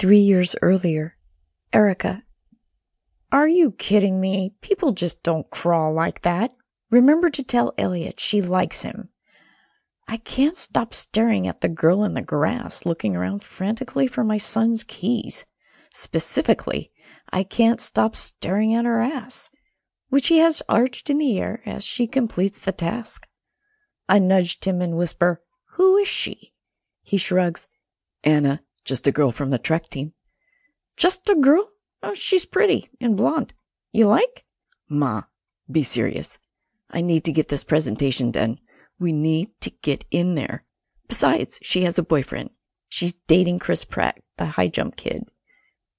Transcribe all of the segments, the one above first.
Three years earlier, Erica. Are you kidding me? People just don't crawl like that. Remember to tell Elliott she likes him. I can't stop staring at the girl in the grass, looking around frantically for my son's keys. Specifically, I can't stop staring at her ass, which he has arched in the air as she completes the task. I nudged him and whisper, Who is she? He shrugs. Anna, just a girl from the track team. Just a girl? Oh, she's pretty and blonde. You like? Ma, be serious. I need to get this presentation done. We need to get in there. Besides, she has a boyfriend. She's dating Chris Pratt, the high jump kid.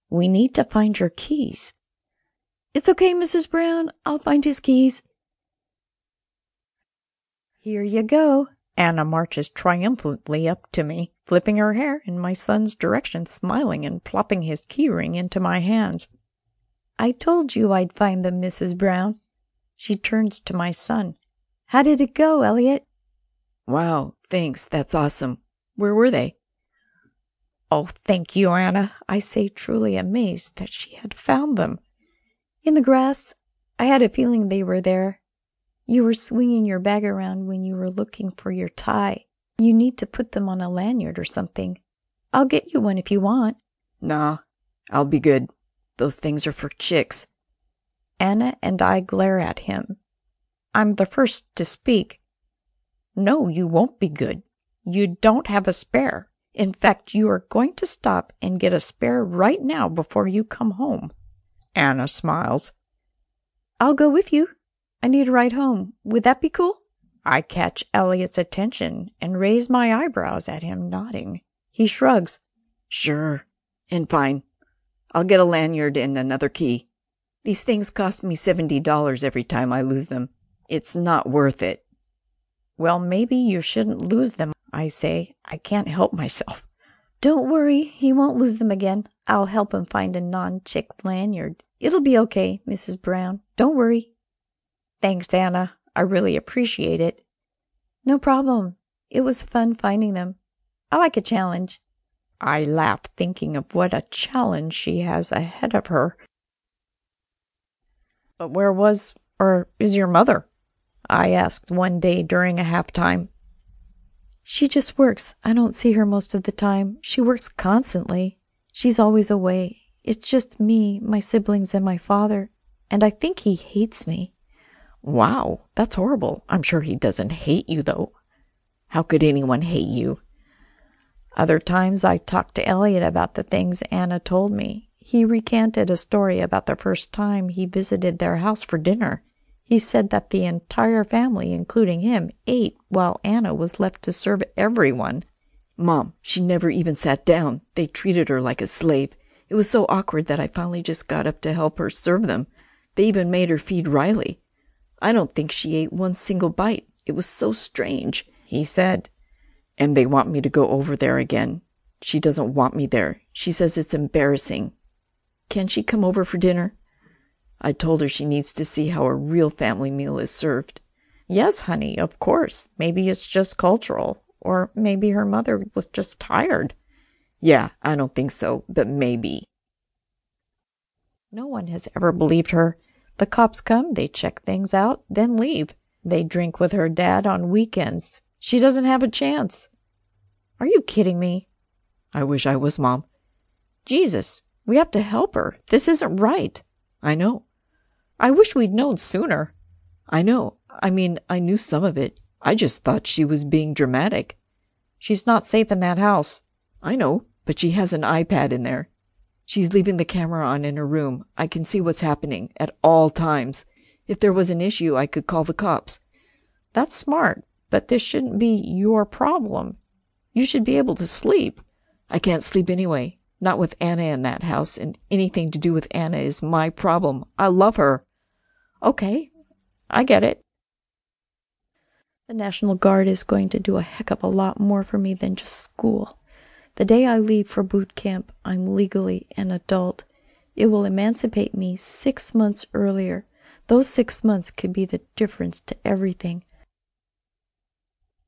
We need to find your keys. It's okay, Mrs. Brown. I'll find his keys. Here you go. Anna marches triumphantly up to me, flipping her hair in my son's direction, smiling and plopping his key ring into my hands. I told you I'd find them, Mrs. Brown. She turns to my son. How did it go, Elliott? Wow, thanks. That's awesome. Where were they? Oh, thank you, Anna, I say, truly amazed that she had found them. In the grass. I had a feeling they were there. You were swinging your bag around when you were looking for your tie. You need to put them on a lanyard or something. I'll get you one if you want. Nah, I'll be good. Those things are for chicks. Anna and I glare at him. I'm the first to speak. No, you won't be good. You don't have a spare. In fact, you are going to stop and get a spare right now before you come home. Anna smiles. I'll go with you. I need a ride home. Would that be cool? I catch Elliott's attention and raise my eyebrows at him, nodding. He shrugs. Sure. And fine. I'll get a lanyard and another key. These things cost me $70 every time I lose them. It's not worth it. Well, maybe you shouldn't lose them, I say. I can't help myself. Don't worry, he won't lose them again. I'll help him find a non chick lanyard. It'll be okay, Mrs. Brown. Don't worry. Thanks, Anna. I really appreciate it. No problem. It was fun finding them. I like a challenge. I laugh, thinking of what a challenge she has ahead of her. But where was or is your mother? I asked one day during a half time. She just works. I don't see her most of the time. She works constantly. She's always away. It's just me, my siblings, and my father. And I think he hates me. Wow, that's horrible. I'm sure he doesn't hate you, though. How could anyone hate you? Other times I talked to Elliot about the things Anna told me. He recanted a story about the first time he visited their house for dinner. He said that the entire family, including him, ate while Anna was left to serve everyone. Mom, she never even sat down. They treated her like a slave. It was so awkward that I finally just got up to help her serve them. They even made her feed Riley. I don't think she ate one single bite. It was so strange, he said. And they want me to go over there again. She doesn't want me there. She says it's embarrassing. Can she come over for dinner? I told her she needs to see how a real family meal is served. Yes, honey, of course. Maybe it's just cultural. Or maybe her mother was just tired. Yeah, I don't think so, but maybe. No one has ever believed her. The cops come, they check things out, then leave. They drink with her dad on weekends. She doesn't have a chance. Are you kidding me? I wish I was, Mom. Jesus, we have to help her. This isn't right. I know. I wish we'd known sooner. I know. I mean, I knew some of it. I just thought she was being dramatic. She's not safe in that house. I know, but she has an iPad in there. She's leaving the camera on in her room. I can see what's happening at all times. If there was an issue, I could call the cops. That's smart, but this shouldn't be your problem. You should be able to sleep. I can't sleep anyway. Not with Anna in that house, and anything to do with Anna is my problem. I love her. Okay, I get it. The National Guard is going to do a heck of a lot more for me than just school. The day I leave for boot camp, I'm legally an adult. It will emancipate me six months earlier. Those six months could be the difference to everything.